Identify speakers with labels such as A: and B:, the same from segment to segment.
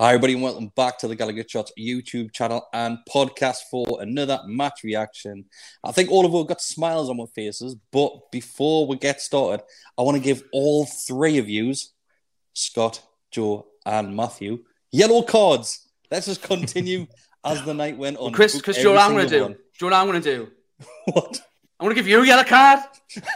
A: Hi, everybody, and welcome back to the Gallowgate Shots YouTube channel and podcast for another match reaction. I think all of us got smiles on our faces, but before we get started, I want to give all three of yous, Scott, Joe, and Matthew, yellow cards. Let's just continue as the night went on.
B: Kris, Kris, Joe, I'm going to do. Joe, I'm going to do.
A: What?
B: I'm going to give you a yellow card.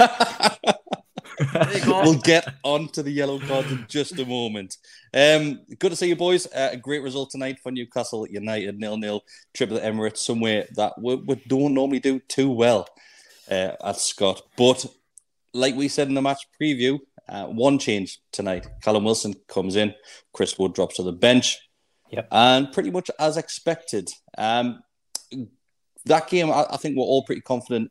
B: There you go.
A: we'll get on to the yellow cards in just a moment. Um, good to see you, boys. Uh, a great result tonight for Newcastle United, nil nil, trip to the Emirates, somewhere that we, we don't normally do too well uh, at Scott. But like we said in the match preview, uh, one change tonight. Callum Wilson comes in, Chris Wood drops to the bench,
C: Yep.
A: and pretty much as expected. Um, that game, I, I think we're all pretty confident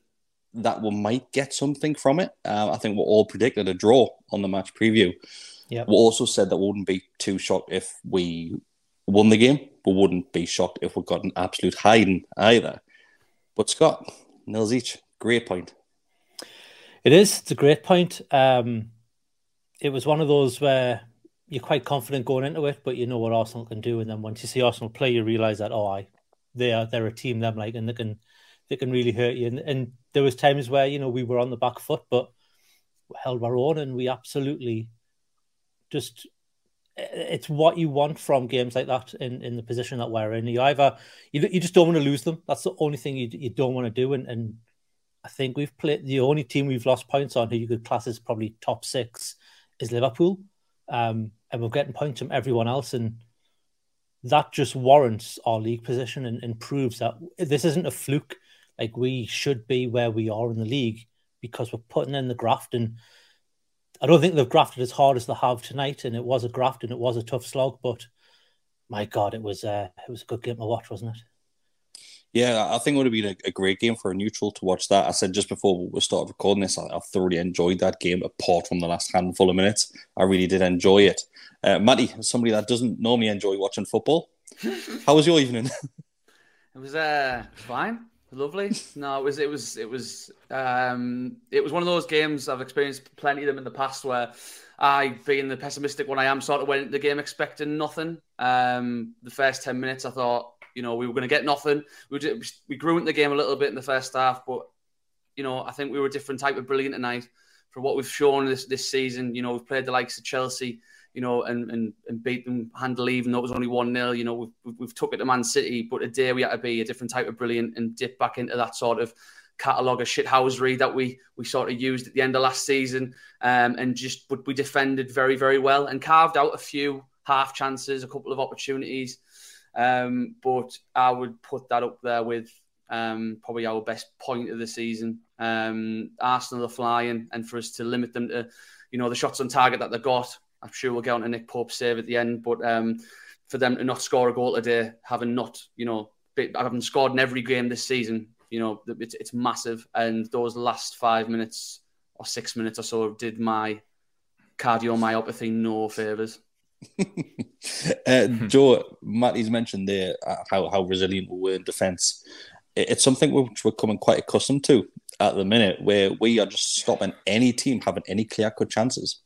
A: that we might get something from it. Uh, I think we're all predicted a draw on the match preview.
C: Yep.
A: We also said that we wouldn't be too shocked if we won the game. We wouldn't be shocked if we got an absolute hiding either. But Scott, nils each, great point.
C: It is. It's a great point. Um, it was one of those where you're quite confident going into it, but you know what Arsenal can do, and then once you see Arsenal play, you realise that oh, I they are they're a team them like, and they can they can really hurt you. And, and there was times where you know we were on the back foot, but held our own, and we absolutely just it's what you want from games like that in, in the position that we're in. You either you, you just don't want to lose them. That's the only thing you you don't want to do. And, and I think we've played the only team we've lost points on who you could class as probably top six is Liverpool, um, and we're getting points from everyone else, and that just warrants our league position and, and proves that this isn't a fluke. Like we should be where we are in the league because we're putting in the graft and. I don't think they've grafted as hard as they have tonight, and it was a graft and it was a tough slog. But my God, it was uh, it was a good game to watch, wasn't it?
A: Yeah, I think it would have been a, a great game for a neutral to watch that. I said just before we started recording this, I, I thoroughly enjoyed that game apart from the last handful of minutes. I really did enjoy it. Uh, Matty, somebody that doesn't normally enjoy watching football, how was your evening?
B: It was uh, fine, lovely. No, it was it was it was um, it was one of those games I've experienced plenty of them in the past where I, being the pessimistic one I am, sort of went into the game expecting nothing. Um, the first ten minutes, I thought you know we were going to get nothing. We did, we grew into the game a little bit in the first half, but you know I think we were a different type of brilliant tonight for what we've shown this this season. You know we've played the likes of Chelsea you know, and, and, and beat them handily, even though it was only 1 0. You know, we've, we've, took it to Man City, but today we had to be a different type of brilliant and dip back into that sort of catalogue of shithousery that we we sort of used at the end of last season. Um, and just, but we defended very, very well and carved out a few half chances, a couple of opportunities. Um, but I would put that up there with um, probably our best point of the season. Um, Arsenal are flying, and for us to limit them to, you know, the shots on target that they got, I'm sure we'll get on to Nick Pope's save at the end. But um, for them to not score a goal today, having not, you know, having scored in every game this season, you know, it's, it's massive. And those last five minutes or six minutes or so did my cardiomyopathy no favours.
A: uh, Joe, Matty's mentioned there uh, how, how resilient we were in defence. It's something which we're coming quite accustomed to at the minute, where we are just stopping any team having any clear cut chances.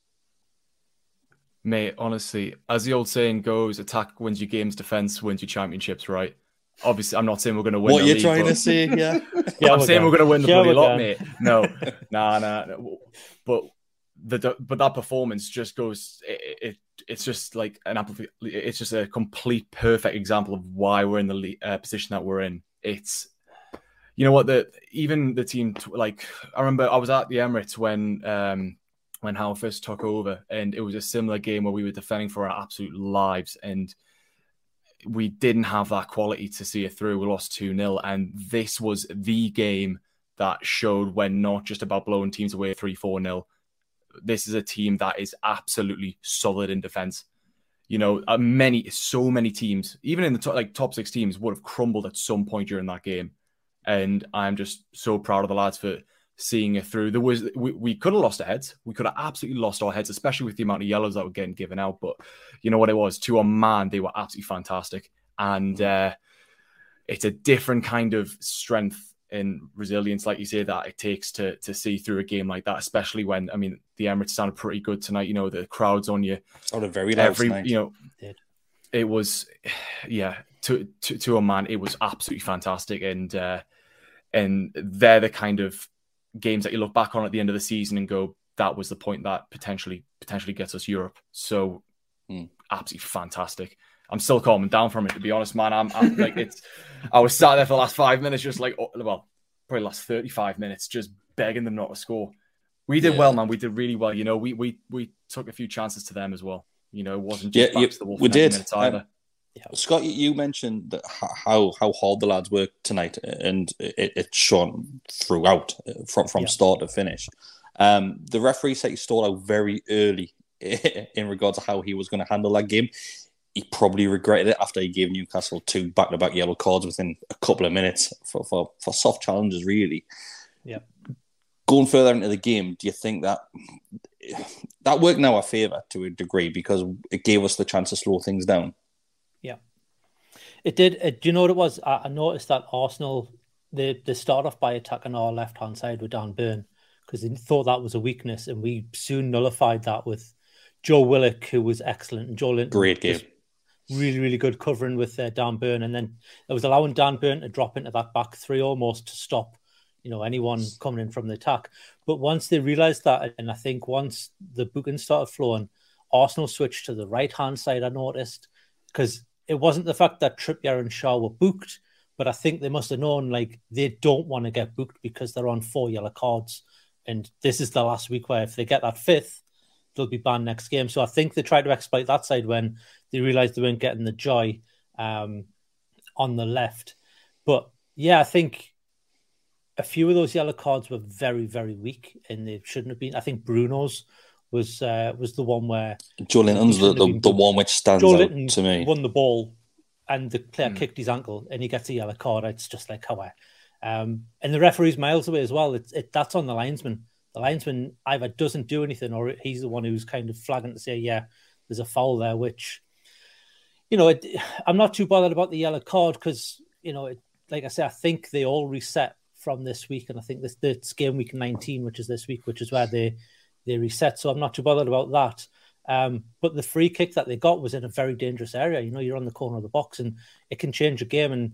D: Mate, honestly, as the old saying goes, attack wins your games, defense wins your championships, right? Obviously, I'm not saying we're going to win.
A: what
D: the
A: you're
D: league,
A: trying
D: but-
A: to say, yeah?
C: Yeah,
D: I'm saying we're going to win the
C: Yeah,
D: bloody lot, mate. No, nah, nah, nah. But the but that performance just goes. It, it it's just like an amplify. It's just a complete perfect example of why we're in the uh, position that we're in. It's you know what the even the team like I remember I was at the Emirates when um when Howe first took over, and it was a similar game where we were defending for our absolute lives and we didn't have that quality to see it through. We lost 2 0. And this was the game that showed we're not just about blowing teams away 3 4 0. This is a team that is absolutely solid in defense. You know, uh, many, so many teams, even in the top, like top six teams, would have crumbled at some point during that game. and I'm just so proud of the lads for seeing it through. There was we, we could have lost our heads. We could have absolutely lost our heads, especially with the amount of yellows that were getting given out. But you know what it was? To a man, they were absolutely fantastic, and uh, it's a different kind of strength and resilience, like you say, that it takes to to see through a game like that, especially when I mean the Emirates sounded pretty good tonight. You know, the crowd's on you.
A: Oh, very loud
D: Every
A: tonight.
D: you know, it was yeah to, to to a man, it was absolutely fantastic, and uh, and they're the kind of games that you look back on at the end of the season and go, that was the point that potentially potentially gets us Europe. So
A: Hmm.
D: absolutely fantastic. I'm still calming down from it, to be honest, man. I'm, I'm like, it's. I was sat there for the last five minutes, just like, oh, well, probably last 35 minutes, just begging them not to score. We did
A: Yeah.
D: well, man. We did really well. You know, we we we took a few chances to them as well. You know, it wasn't
A: Yeah,
D: just
A: yeah,
D: backs to the wall
A: we
D: for 90
A: did.
D: minutes
A: Um, Scott, you- mentioned that how how hard the lads worked tonight, and it, it's shown throughout uh, from from
C: Yeah.
A: start to finish. Um, the referee said he stole out very early in regards to how he was going to handle that game. He probably regretted it after he gave Newcastle two back to back yellow cards within a couple of minutes for, for, for soft challenges, really.
C: Yeah.
A: Going further into the game, do you think that that worked in our favour to a degree because it gave us the chance to slow things down?
C: It did. Uh, do you know what it was? I, I noticed that Arsenal they they start off by attacking our left hand side with Dan Burn because they thought that was a weakness, and we soon nullified that with Joe Willock, who was excellent, and Joelinton.
A: Great game.
C: Really, really good covering with uh, Dan Burn, and then it was allowing Dan Burn to drop into that back three almost to stop, you know, anyone coming in from the attack. But once they realised that, and I think once the bookings started flowing, Arsenal switched to the right hand side. I noticed because it wasn't the fact that Trippier and Schär were booked, but I think they must have known like they don't want to get booked because they're on four yellow cards, and this is the last week where if they get that fifth, they'll be banned next game. So I think they tried to exploit that side when they realised they weren't getting the joy um, on the left. But yeah, I think a few of those yellow cards were very, very weak, and they shouldn't have been. I think Bruno's was uh, was the one where
A: Joelinton's the, the, the one which stands
C: Joe
A: out
C: Linton
A: to me.
C: won the ball, and the player
D: Mm.
C: kicked his ankle, and he gets a yellow card. It's just like how I. Um, and the referee's miles away as well. It's it, that's on the linesman. The linesman either doesn't do anything, or he's the one who's kind of flagging to say, "Yeah, there's a foul there." Which, you know, it, I'm not too bothered about the yellow card because you know, it, like I say, I think they all reset from this week, and I think this this game week 19, which is this week, which is where they they reset. So I'm not too bothered about that. Um, but the free kick that they got was in a very dangerous area. You know, you're on the corner of the box, and it can change a game. And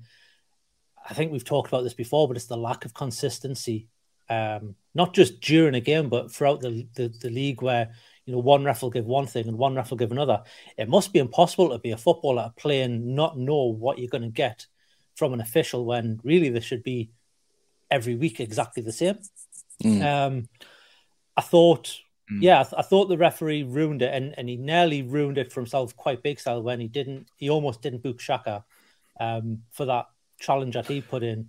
C: I think we've talked about this before, but it's the lack of consistency, um, not just during a game, but throughout the, the the league, where you know one ref will give one thing and one ref will give another. It must be impossible to be a footballer playing not know what you're going to get from an official when really there should be every week exactly the same.
A: Mm.
C: Um, I thought,
D: Mm.
C: yeah, I, th- I thought the referee ruined it, and, and he nearly ruined it for himself quite big style when he didn't. He almost didn't book Xhaka um, for that challenge that he put in,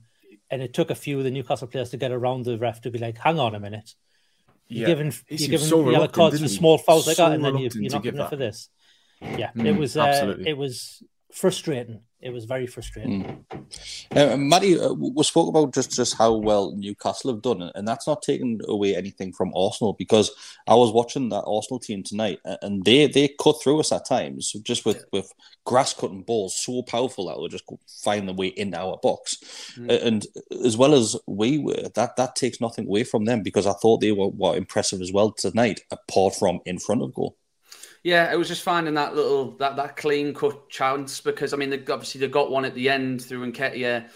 C: and it took a few of the Newcastle players to get around the ref to be like, "Hang on a minute, you're giving
D: He
C: you're giving
D: so
C: yellow cards for small fouls like
D: So
C: that, and then you, you're not giving for this." Yeah,
D: Mm,
C: it was uh, it was frustrating. It was very frustrating.
A: Uh, Matty, uh, we spoke about just, just how well Newcastle have done, and that's not taking away anything from Arsenal because I was watching that Arsenal team tonight, and they they cut through us at times, just with, with grass cutting balls so powerful that they'll just find their way into our box.
B: Mm.
A: And as well as we were, that that takes nothing away from them because I thought they were, were impressive as well tonight, apart from in front of goal.
B: Yeah, it was just finding that little that that clean cut chance because I mean they obviously they got one at the end through Nketiah,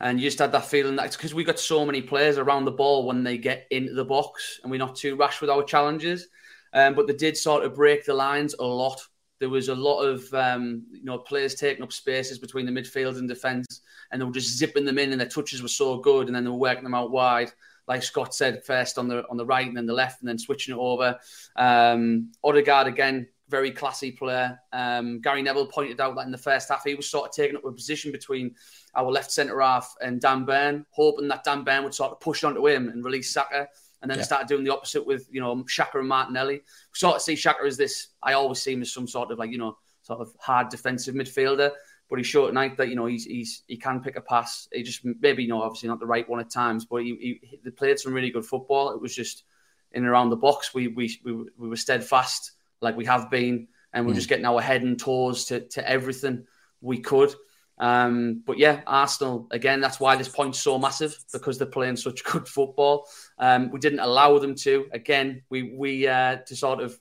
B: and you just had that feeling that because we got so many players around the ball when they get into the box and we're not too rash with our challenges, um, but they did sort of break the lines a lot. There was a lot of um, you know players taking up spaces between the midfield and defence, and they were just zipping them in, and their touches were so good, and then they were working them out wide like Scott said, first on the on the right and then the left, and then switching it over. Um, Odegaard again, very classy player. Um, Gary Neville pointed out that in the first half he was sort of taking up a position between our left centre half and Dan Burn, hoping that Dan Burn would sort of push onto him and release Saka. And then
A: Yeah.
B: started doing the opposite with you know Xhaka and Martinelli. We sort of see Xhaka as this. I always see him as some sort of like you know sort of hard defensive midfielder. But he showed tonight that you know he's he's he can pick a pass. He just maybe you know obviously not the right one at times, but he, he, he played some really good football. It was just in and around the box. We we we, we were steadfast like we have been, and we're mm. just getting our head and toes to to everything we could. Um, but yeah, Arsenal again. That's why this point's so massive because they're playing such good football. Um, we didn't allow them to. Again, we we uh, to sort of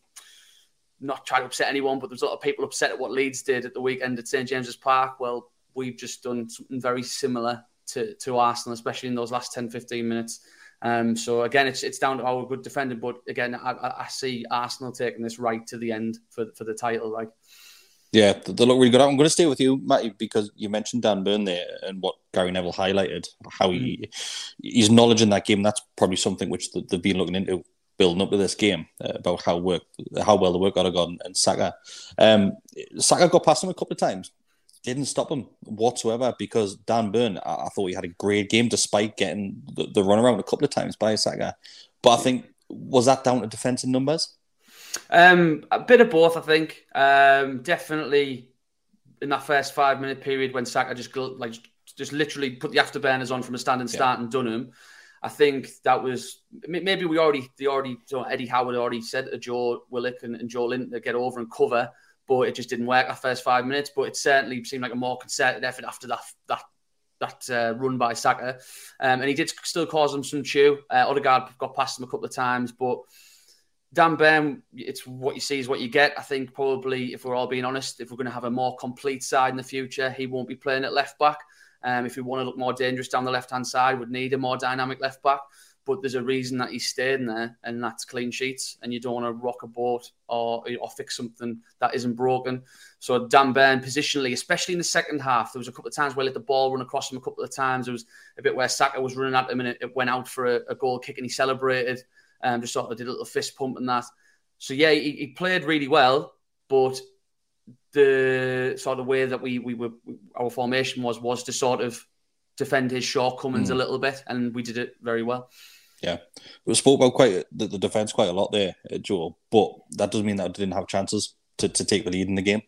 B: not try to upset anyone, but there's a lot of people upset at what Leeds did at the weekend at St James's Park. Well, we've just done something very similar to, to Arsenal, especially in those last 10, 15 minutes. Um, so again, it's it's down to our good defending, but again, I, I see Arsenal taking this right to the end for for the title. Like,
A: yeah, they look really good. I'm going to stay with you, Matty, because you mentioned Dan Burn there and what Gary Neville highlighted, how he mm. his knowledge in that game. That's probably something which they've been looking into building up to this game uh, about how work how well the work got gone and Saka. Um, Saka got past him a couple of times, didn't stop him whatsoever because Dan Burn, I, I thought he had a great game despite getting the, the run around a couple of times by Saka. But I think was that down to defensive numbers?
B: Um, a bit of both, I think. Um, definitely in that first five minute period when Saka just like just literally put the afterburners on from a standing start yeah. and done him. I think that was maybe we already the already so Eddie Howe already said to Joe Willock and, and Joelinton to get over and cover, but it just didn't work that first five minutes. But it certainly seemed like a more concerted effort after that that that uh, run by Saka, um, and he did still cause them some chew. Uh, Odegaard got past him a couple of times, but Dan Burn, it's what you see is what you get. I think probably, if we're all being honest, if we're going to have a more complete side in the future, he won't be playing at left back. Um, if we want to look more dangerous down the left hand side, would need a more dynamic left back. But there's a reason that he's staying there, and that's clean sheets. And you don't want to rock a boat or or fix something that isn't broken. So Dan Burn positionally, especially in the second half, there was a couple of times where he let the ball run across him a couple of times. There was a bit where Saka was running at him and it, it went out for a, a, goal kick and he celebrated. Um, just sort of did a little fist pump and that. So yeah, he, he played really well, but the sort of way that we we were our formation was was to sort of defend his shortcomings mm. a little bit, and we did it very well.
A: Yeah, we spoke about quite the, the defense quite a lot there, uh, Joe. But that doesn't mean that I didn't have chances to, to take the lead in the game.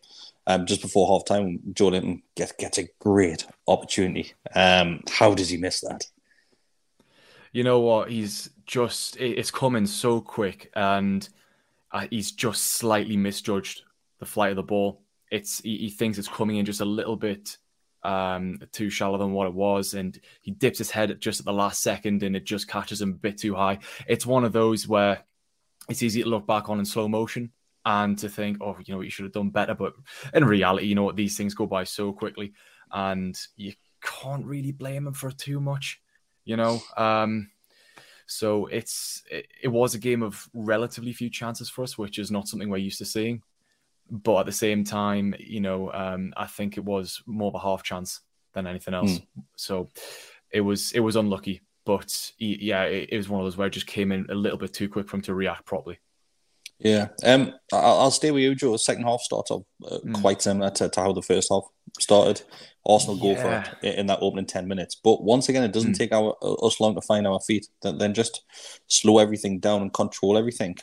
A: Um, just before half time, Joelinton gets gets a great opportunity. Um, how does he miss that?
D: You know what? He's just it's coming so quick, and uh, he's just slightly misjudged the flight of the ball it's he, he thinks it's coming in just a little bit um, too shallow than what it was, and he dips his head just at the last second, and it just catches him a bit too high. It's one of those where it's easy to look back on in slow motion and to think, oh, you know, you should have done better. But in reality, you know what, these things go by so quickly, and you can't really blame him for too much, you know. Um, so it's it, it was a game of relatively few chances for us, which is not something we're used to seeing but at the same time, you know, um, I think it was more of a half chance than anything else. Mm. So it was it was unlucky, but he, yeah, it, it, was one of those where it just came in a little bit too quick for him to react properly.
A: Yeah, um, I'll stay with you, Joe. Second half started uh, mm. quite similar to, to, how the first half started. Arsenal yeah. go for it in that opening ten minutes, but once again, it doesn't mm. take our us long to find our feet. Then just slow everything down and control everything,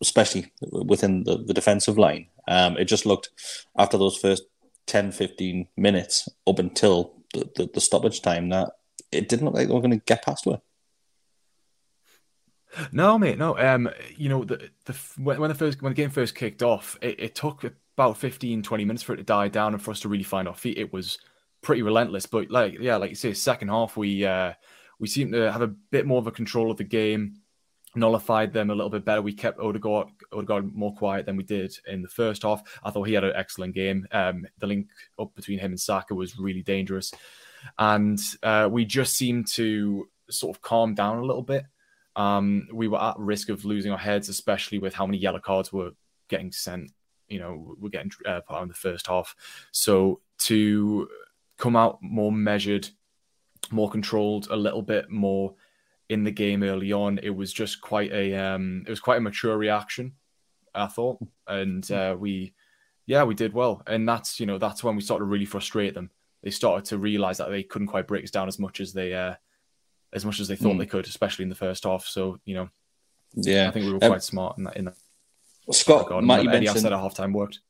A: especially within the, the defensive line. Um, it just looked after those first 10, 15 minutes up until the, the, the stoppage time that it didn't look like they were going to get past her.
D: No, mate, no. Um, you know, the the when, the first when the game first kicked off, it, it, took about 15, 20 minutes for it to die down and for us to really find our feet. It was pretty relentless, but like yeah, like you say, second half we uh we seemed to have a bit more of a control of the game, nullified them a little bit better. We kept Odegaard Odegaard more quiet than we did in the first half. I thought he had an excellent game. Um, the link up between him and Saka was really dangerous, and uh, we just seemed to sort of calm down a little bit um, we were at risk of losing our heads, especially with how many yellow cards were getting sent. You know, we're getting uh, put in the first half. So to come out more measured, more controlled, a little bit more in the game early on, it was just quite a um, it was quite a mature reaction, I thought, and uh, we, yeah, we did well, and that's you know that's when we started to really frustrate them. They started to realize that they couldn't quite break us down as much as they uh, as much as they thought mm. they could, especially in the first half. So you know,
A: yeah,
D: I think we were um, quite um, smart in that. In that.
A: Scott, Matt, you mentioned
D: said a half time worked.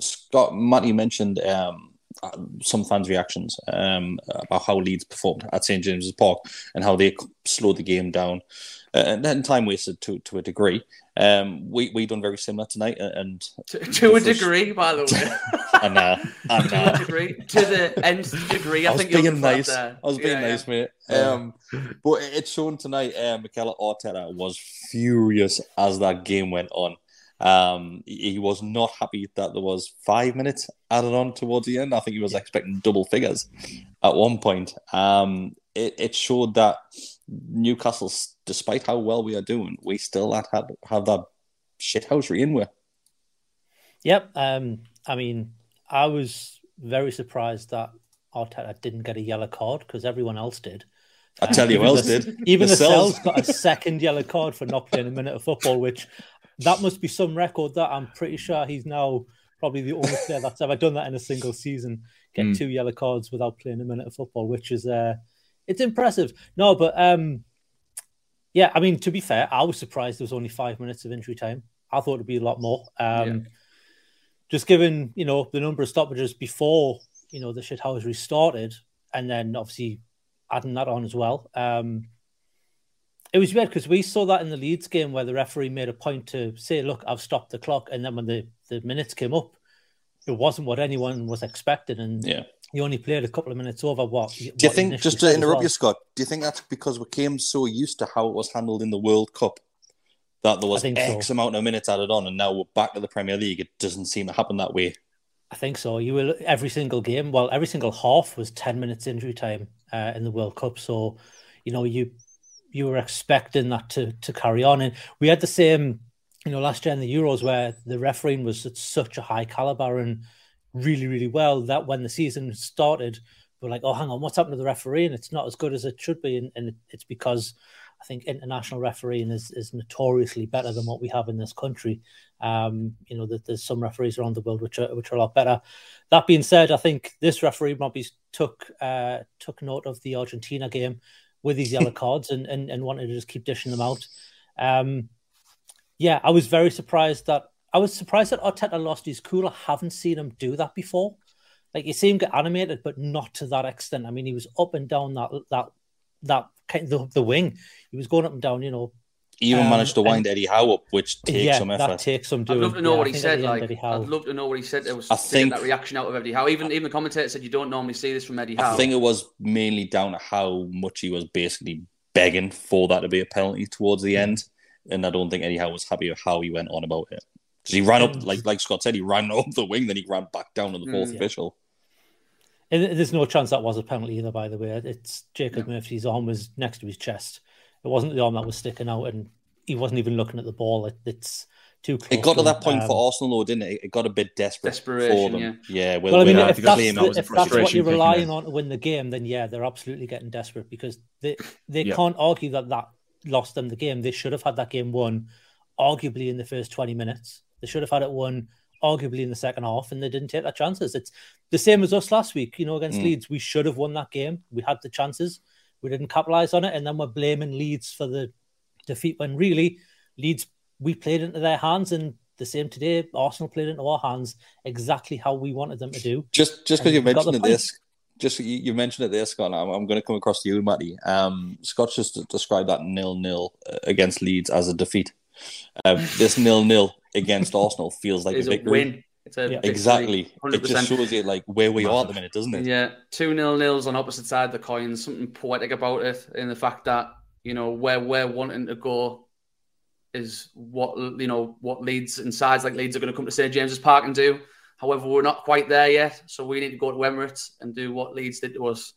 A: Scott, Matt, you mentioned um, uh, some fans' reactions um, about how Leeds performed at St James's Park and how they slowed the game down. Uh, and then time wasted to to a degree. Um, we we done very similar tonight, and
B: to, to a degree, by the way.
A: and uh, and
B: to a degree, to the nth degree. I,
A: I was
B: think
A: being
B: good for that
A: nice. I was being
B: Yeah,
A: nice, mate. Um, but it's shown tonight. Uh, Mikel Arteta was furious as that game went on. Um, he he was not happy that there was five minutes added on towards the end. I think he was expecting double figures at one point. Um, it, it showed that Newcastle, despite how well we are doing, we still had, had have that shithousery in with.
C: Yep. Um, I mean, I was very surprised that Arteta didn't get a yellow card because everyone else did.
A: I tell you, who else did.
C: Even the,
A: Cells.
C: Cells got a second yellow card for not playing a minute of football, which that must be some record that I'm pretty sure he's now probably the only player that's ever done that in a single season, get
D: Mm.
C: two yellow cards without playing a minute of football, which is uh it's impressive. No, but um yeah, I mean to be fair, I was surprised there was only five minutes of injury time. I thought it'd be a lot more. Um
B: Yeah.
C: just given, you know, the number of stoppages before, you know, the shithousery started, and then obviously adding that on as well. Um it was weird because we saw that in the Leeds game where the referee made a point to say, "Look, I've stopped the clock," and then when the, the minutes came up, it wasn't what anyone was expecting, and
A: Yeah.
C: He only played a couple of minutes over what.
A: Do you think, just to interrupt you, Scott, do you think that's because we came so used to how it was handled in the World Cup that there was
C: think so.
A: X amount of minutes added on, and now we're back to the Premier League? It doesn't seem to happen that way.
C: I think so. You will every single game. Well, every single half was ten minutes injury time uh, in the World Cup. So, you know, you you were expecting that to to carry on, and we had the same, you know, last year in the Euros where the refereeing was at such a high caliber and really, really well that when the season started, we're like, oh, hang on, what's happened to the referee? And it's not as good as it should be, and, and it's because I think international refereeing is is notoriously better than what we have in this country. Um, you know, that there's some referees around the world which are which are a lot better. That being said, I think this referee probably took uh, took note of the Argentina game with these yellow cards and, and and wanted to just keep dishing them out. Um, yeah, I was very surprised that I was surprised that Arteta lost his cool. I haven't seen him do that before. Like you see him get animated, but not to that extent. I mean, he was up and down that that that kind of the, the wing. He was going up and down, you know.
A: He even
C: Um,
A: managed to wind
C: and-
A: Eddie Howe up, which takes
C: yeah,
A: some
C: that takes some
B: I'd love to know
C: Yeah,
B: what he said.
C: at the end,
B: Like,
C: Eddie Howe-
B: I'd love to know what he said. There was
A: I think-
B: that reaction out of Eddie Howe. Even even the commentator said you don't normally see this from Eddie Howe.
A: I think it was mainly down to how much he was basically begging for that to be a penalty towards the end, and I don't think Eddie Howe was happy with how he went on about it because he ran up like like Scott said, he ran up the wing, then he ran back down to the fourth
B: Mm.
A: official.
C: And there's no chance that was a penalty either, by the way. It's Jacob Murphy's arm was next to his chest. It wasn't the arm that was sticking out, and he wasn't even looking at the ball. It, it's too close.
A: It got to that point
C: Um,
A: for Arsenal, though, didn't it? It got a bit desperate
B: Desperation,
A: for them.
B: yeah.
A: Yeah, well,
C: Well, I mean, if that's, the-
A: that
C: if that's what you're relying on to win the game, then yeah, they're absolutely getting desperate because they they
D: Yeah.
C: can't argue that that lost them the game. They should have had that game won, arguably in the first 20 minutes. They should have had it won, arguably in the second half, and they didn't take their chances. It's the same as us last week, you know, against
A: Mm.
C: Leeds. We should have won that game. We had the chances, we didn't capitalize on it, and then we're blaming Leeds for the defeat when really Leeds we played into their hands and. The same today. Arsenal played into our hands exactly how we wanted them to do.
A: Just just because you mentioned it, this, just you, you mentioned it there, Scott. I'm, I'm going to come across to you, Matty. Um, Scott just described that nil nil against Leeds as a defeat. Uh, this nil nil against Arsenal feels like
B: it's
A: a
B: a win. It's a
C: Yeah.
B: victory,
A: Exactly. It just shows you like where we are at the minute, doesn't it?
B: Yeah, two nil nils on opposite side of the coin. Something poetic about it, in the fact that you know where we're wanting to go is what you know what Leeds and sides like Leeds are going to come to St James's Park and do. However, we're not quite there yet, so we need to go to Emirates and do what Leeds did to us.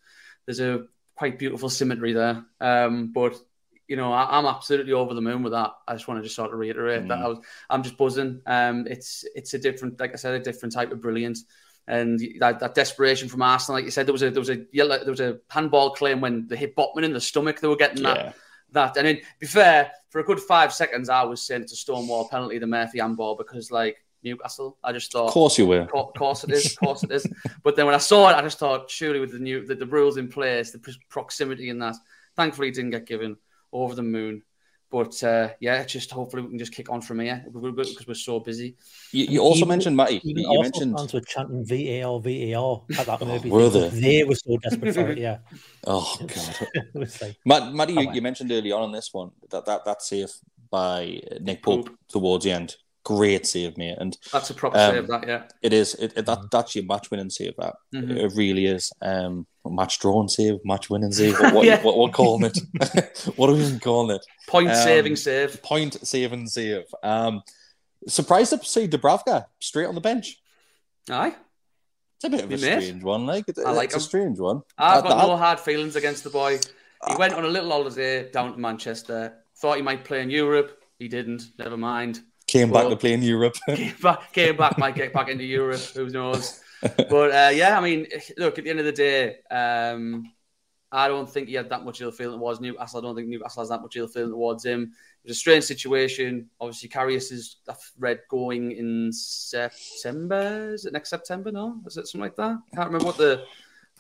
B: There's a quite beautiful symmetry there, um, but you know I, I'm absolutely over the moon with that. I just want to just sort of reiterate that
A: Mm.
B: I was, I'm just buzzing. Um, it's it's a different, like I said, a different type of brilliance and that, that desperation from Arsenal, like you said, there was a there was a yellow, there was a handball claim when they hit Botman in the stomach. They were getting that
A: Yeah.
B: that. And then, be fair, for a good five seconds, I was saying it's a Stonewall penalty, the Murphy handball, because like Newcastle, I just thought,
A: Of course you were.
B: of course it is, of course it is. But then when I saw it, I just thought, surely with the new the, the rules in place, the proximity in that, thankfully it didn't get given over the moon. But uh, yeah, just hopefully we can just kick on from here because we're so busy.
A: You, you also
C: Even-
A: mentioned Matty.
C: Even
A: You
C: Arsenal
A: mentioned
C: fans were chanting VAR, VAR at that movie.
A: were
C: thing.
A: they?
C: They were so desperate for it. Yeah,
A: oh god.
C: like
A: Matt, Matty, you,
C: Oh,
A: you mentioned early on in this one that that that save by Nick Pope
B: Pope.
A: towards the end, great save, mate, and
B: That's a proper
A: Um,
B: save, that yeah.
A: it is it, it that that's your match winning save. That
B: Mhm.
A: it really is. Um, match drawn save, match winning save. What what,
B: Yeah.
A: what, what calling it? what are we even calling it?
B: Point
A: Um,
B: saving save.
A: Point saving save. Um, surprised to see Dubravka straight on the bench.
B: Aye.
A: It's a bit of a
B: Me
A: strange one. Like it,
B: I like
A: it's a strange one.
B: I've got
A: that-
B: no hard feelings against the boy. He went on a little holiday down to Manchester. Thought he might play in Europe. He didn't. Never mind.
A: Came back
B: well-
A: to play in Europe.
B: Came back, came back, might get back into Europe. Who knows? But uh, yeah, I mean, look. At the end of the day, um, I don't think he had that much ill feeling towards Newcastle. I don't think Newcastle has that much ill feeling towards him. It was a strange situation. Obviously, Karius is I've read going in September. Is it next September? No, is it something like that? I can't remember what the.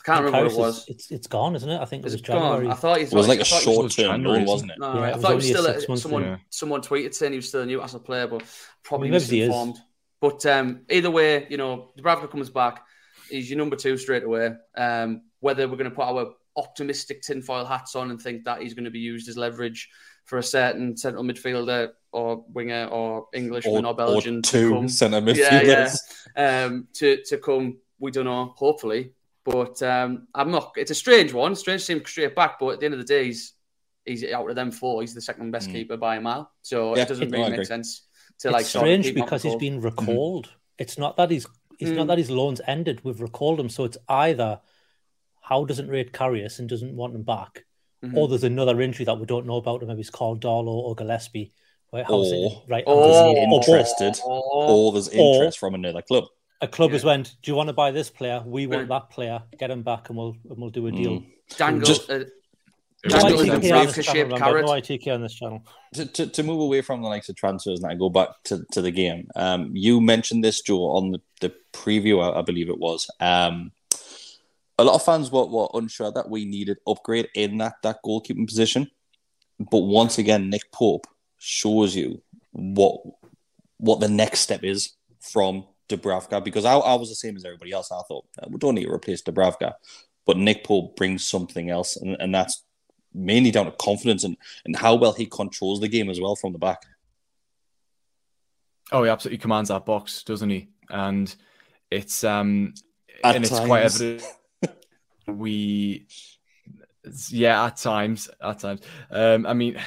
B: I can't remember what it was.
C: Is, it's it's gone, isn't it? I think it
B: Is
C: was
B: it gone? I thought
A: it was like a
B: I thought he
A: short
D: was
A: term
D: January,
A: loan, wasn't it?
B: No,
C: Yeah,
B: I
C: it was
B: thought he was still a,
C: six-month
B: someone.
D: yeah.
B: Someone tweeted saying he was still a new Newcastle player, but probably
C: Maybe he
B: misinformed. But um, either way, you know, Dubravka comes back. He's your number two straight away. Um, whether we're going to put our optimistic tinfoil hats on and think that he's going to be used as leverage for a certain central midfielder or winger or Englishman or, Belgian to
A: two
B: come,
A: centre
B: Yeah, yeah. um, to to come. We don't know. Hopefully, but um, I'm not. It's a strange one. Strange to see him straight back, but at the end of the day, he's he's out of them four. He's the second best
A: Mm.
B: keeper by a mile. So
A: Yeah,
B: it doesn't really make sense to
C: it's
B: like
C: strange because he's been recalled. It's not that he's it's not
B: Mm.
C: that his loans ended. We've recalled him, so it's either how doesn't rate Karius and doesn't want him back,
B: Mhm.
C: or there's another injury that we don't know about. Maybe it's called Darlow or Gillespie. Right, how's it-
A: Or-
C: right, or- or-
A: interested,
B: Oh,
A: or there's
C: Or-
A: interest from another club.
C: A club
B: Yeah.
C: has went. Do you want to buy this player? We want
B: Right.
C: that player. Get him back, and we'll and we'll do a deal.
A: Mm.
B: dangle.
A: Just-
B: uh,
D: It
A: Just
D: was
B: Dangle
A: because
B: is a
A: I'm
C: ITK on this
B: Dubravka-shaped
C: channel. No ITK on this channel.
A: to, to, to move away from the likes of transfers and I go back to, to the game, um, you mentioned this, Joe, on the, the preview, I, I believe it was. Um, a lot of fans were, were unsure that we needed upgrade in that, that goalkeeping position. But once again, Nick Pope shows you what what the next step is from Dubravka because I, I was the same as everybody else. I thought uh, we don't need to replace Dubravka, but Nick Pope brings something else, and, and that's mainly down to confidence and, and how well he controls the game as well from the back.
D: Oh, he absolutely commands that box, doesn't he? And it's um
A: At
D: and it's quite evident we yeah, at times, at times. Um, I mean,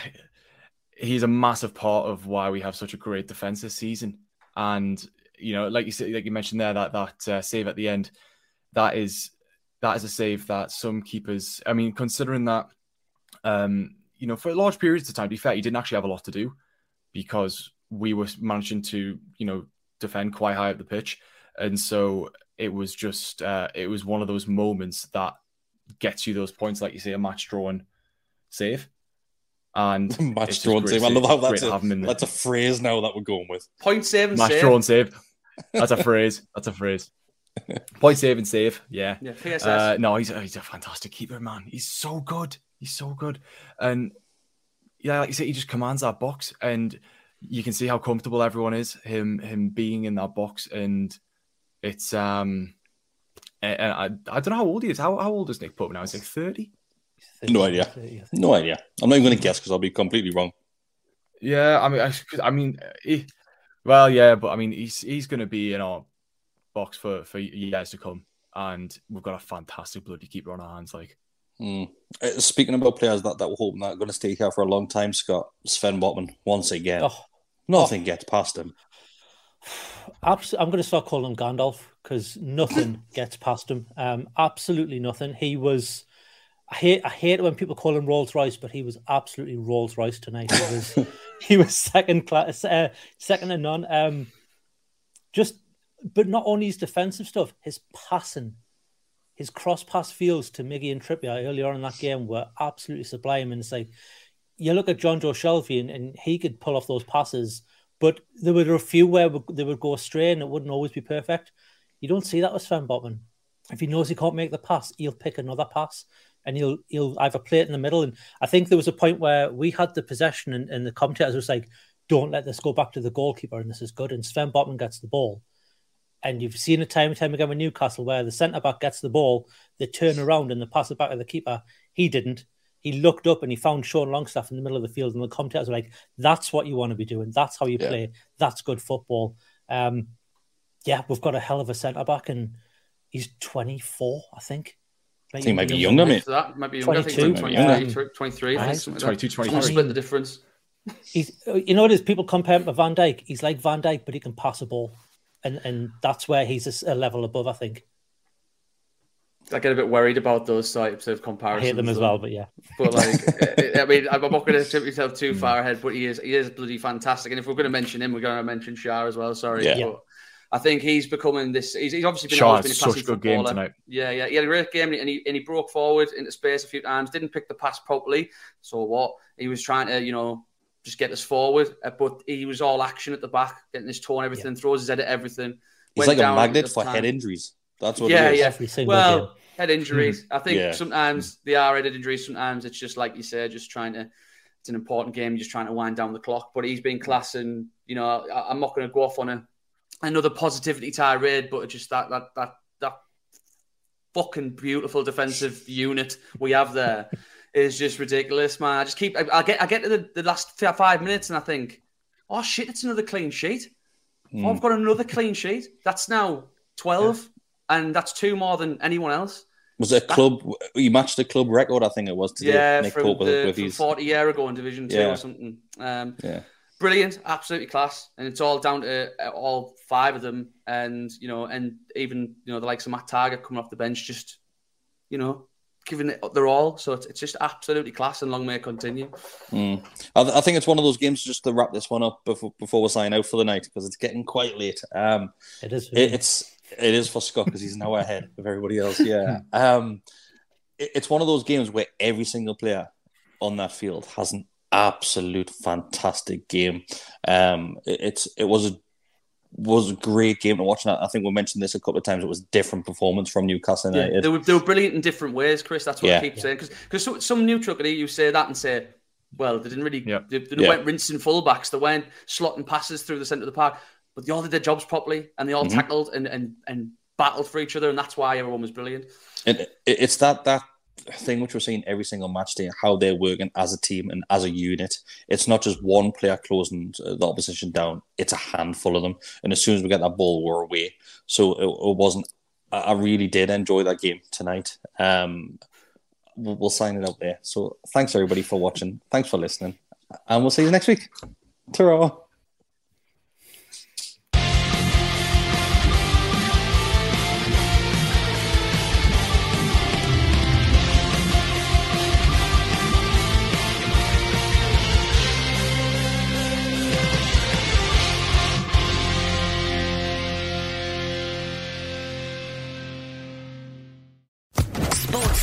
D: he's a massive part of why we have such a great defense this season. And you know, like you said, like you mentioned there, that that uh, save at the end, that is that is a save that some keepers. I mean, considering that, um, you know, for large periods of time, to be fair, he didn't actually have a lot to do because we were managing to, you know, defend quite high up the pitch, and so it was just uh, it was one of those moments that gets you those points, like you say, a match drawn save. And
A: Match drawn
D: great
A: save. I love how that's a,
D: have him in there.
A: that's a phrase now that we're going with.
B: point seven
D: Match
B: save.
D: Match drawn save. That's a phrase. That's a phrase. Point save and save. Yeah.
B: Yeah, PSS.
D: Uh, no, he's a, he's a fantastic keeper, man. He's so good. He's so good. And yeah, like you said, he just commands that box, and you can see how comfortable everyone is. Him him being in that box, and it's um, and I I don't know how old he is. How how old is Nick Pope now? Is he thirty?
A: No idea.
C: 30,
A: No idea. I'm not even going to guess because I'll be completely wrong.
D: Yeah, I mean, I, I mean, he, well, yeah, but I mean, he's he's going to be in our box for for years to come, and we've got a fantastic bloody keeper on our hands. Like,
A: Mm. Speaking about players that, that we're hoping that are going to stay here for a long time, Scott, Sven Botman, once again.
C: Oh,
A: Nothing gets past him.
C: Abs- I'm going to start calling him Gandalf because nothing gets past him. Um, absolutely nothing. He was. I hate. I hate when people call him Rolls Royce, but he was absolutely Rolls Royce tonight. He was. he was second class, uh, second to none. Um, just, but not only his defensive stuff, his passing, his cross pass fields to Miggy and Trippier earlier on in that game were absolutely sublime. And it's like you look at Jonjo Shelvey and, and he could pull off those passes but there were a few where they would go astray and it wouldn't always be perfect. You don't see that with Sven Botman. If he knows he can't make the pass, he'll pick another pass. And he'll he'll either play it in the middle. And I think there was a point where we had the possession, and, and the commentators was like, "Don't let this go back to the goalkeeper," and this is good. And Sven Botman gets the ball, and you've seen it time and time again with Newcastle where the centre back gets the ball, they turn around and they pass it back to the keeper. He didn't. He looked up and he found Sean Longstaff in the middle of the field, and the commentators were like, "That's what you want to be doing. That's how you
A: Yeah.
C: play. That's good football." Um, yeah, we've got a hell of a centre back, and he's 24, I think.
A: I think maybe
C: younger.
A: younger, mate.
B: So that might be younger.
C: 22,
A: maybe
B: 23,
A: younger.
B: 23, I think, something like that.
D: 22,
B: It's gonna
D: 23.
B: split the difference.
C: He's, you know, what it is people compare him to Van Dijk. He's like Van Dijk, but he can pass a ball, and and that's where he's a level above. I think.
B: I get a bit worried about those types of
C: I
B: comparisons.
C: hate them as well, but yeah,
B: But like, I mean, I'm not going to tip myself too
A: Hmm.
B: far ahead, but he is he is bloody fantastic. And if we're going to mention him, we're going to mention Schär as well. Sorry,
A: Yeah.
B: but I think he's becoming this. He's, he's obviously been
D: Schär
B: always
D: had
B: been a
D: such
B: passing
D: a good game tonight.
B: Yeah, yeah, he had a great game, and he and he broke forward into space a few times. Didn't pick the pass properly. So what? He was trying to, you know, just get us forward, uh, but he was all action at the back, getting his toe and everything, throws his head at everything.
A: He's like a magnet for
B: the
A: head injuries. That's what
B: Yeah,
A: it is.
B: yeah.
C: Every
B: Well,
C: game.
B: head injuries. I think
A: Yeah.
B: sometimes they are head injuries. Sometimes it's just like you say, just trying to. It's an important game. You're just trying to wind down the clock. But he's been class, and you know, I, I'm not going to go off on a another positivity tirade, but just that that that that fucking beautiful defensive unit we have there is just ridiculous, man. I just keep. I, I get I get to the, the last five minutes, and I think, oh shit, it's another clean sheet.
A: Hmm.
B: Oh, I've got another clean sheet. That's now twelve, and that's two more than anyone else.
A: Was it a club? You matched the club record, I think it was today.
B: Yeah,
A: Nick
B: from,
A: Pope
B: the,
A: with
B: from
A: his.
B: 40 year ago in Division 2
A: Yeah.
B: or something. Um,
A: Yeah.
B: Brilliant, absolutely class. And it's all down to uh, all five of them. And, you know, and even, you know, the likes of Matt Targett coming off the bench, just, you know, giving it their all. So it's, it's just absolutely class and long may it continue.
A: Mm. I, th- I think it's one of those games just to wrap this one up before, before we sign out for the night because it's getting quite late. Um,
C: it is.
A: it, it's it is for Scott because he's an hour ahead of everybody else. Yeah. Um, it- it's one of those games where every single player on that field has an absolute fantastic game. Um, it, it's it was a was a great game to watch. And I I think we mentioned this a couple of times. It was different performance from Newcastle
B: Yeah, they, were, they were brilliant in different ways, Kris. That's what
A: Yeah.
B: I keep saying. Because some, some neutral could you say that and say, well, they didn't really,
D: Yeah.
B: they, they
A: Yeah.
B: weren't rinsing fullbacks. They weren't slotting passes through the centre of the park, but they all did their jobs properly and they all
A: Mhm.
B: tackled and, and, and battled for each other. And that's why everyone was brilliant.
A: And it, it's that that thing which we're seeing every single match day, how they're working as a team and as a unit. It's not just one player closing uh, the opposition down; it's a handful of them. And as soon as we get that ball, we're away. So it, it wasn't. I really did enjoy that game tonight. Um, we'll, we'll sign it up there. So thanks everybody for watching. Thanks for listening, and we'll see you next week. Ta-ra.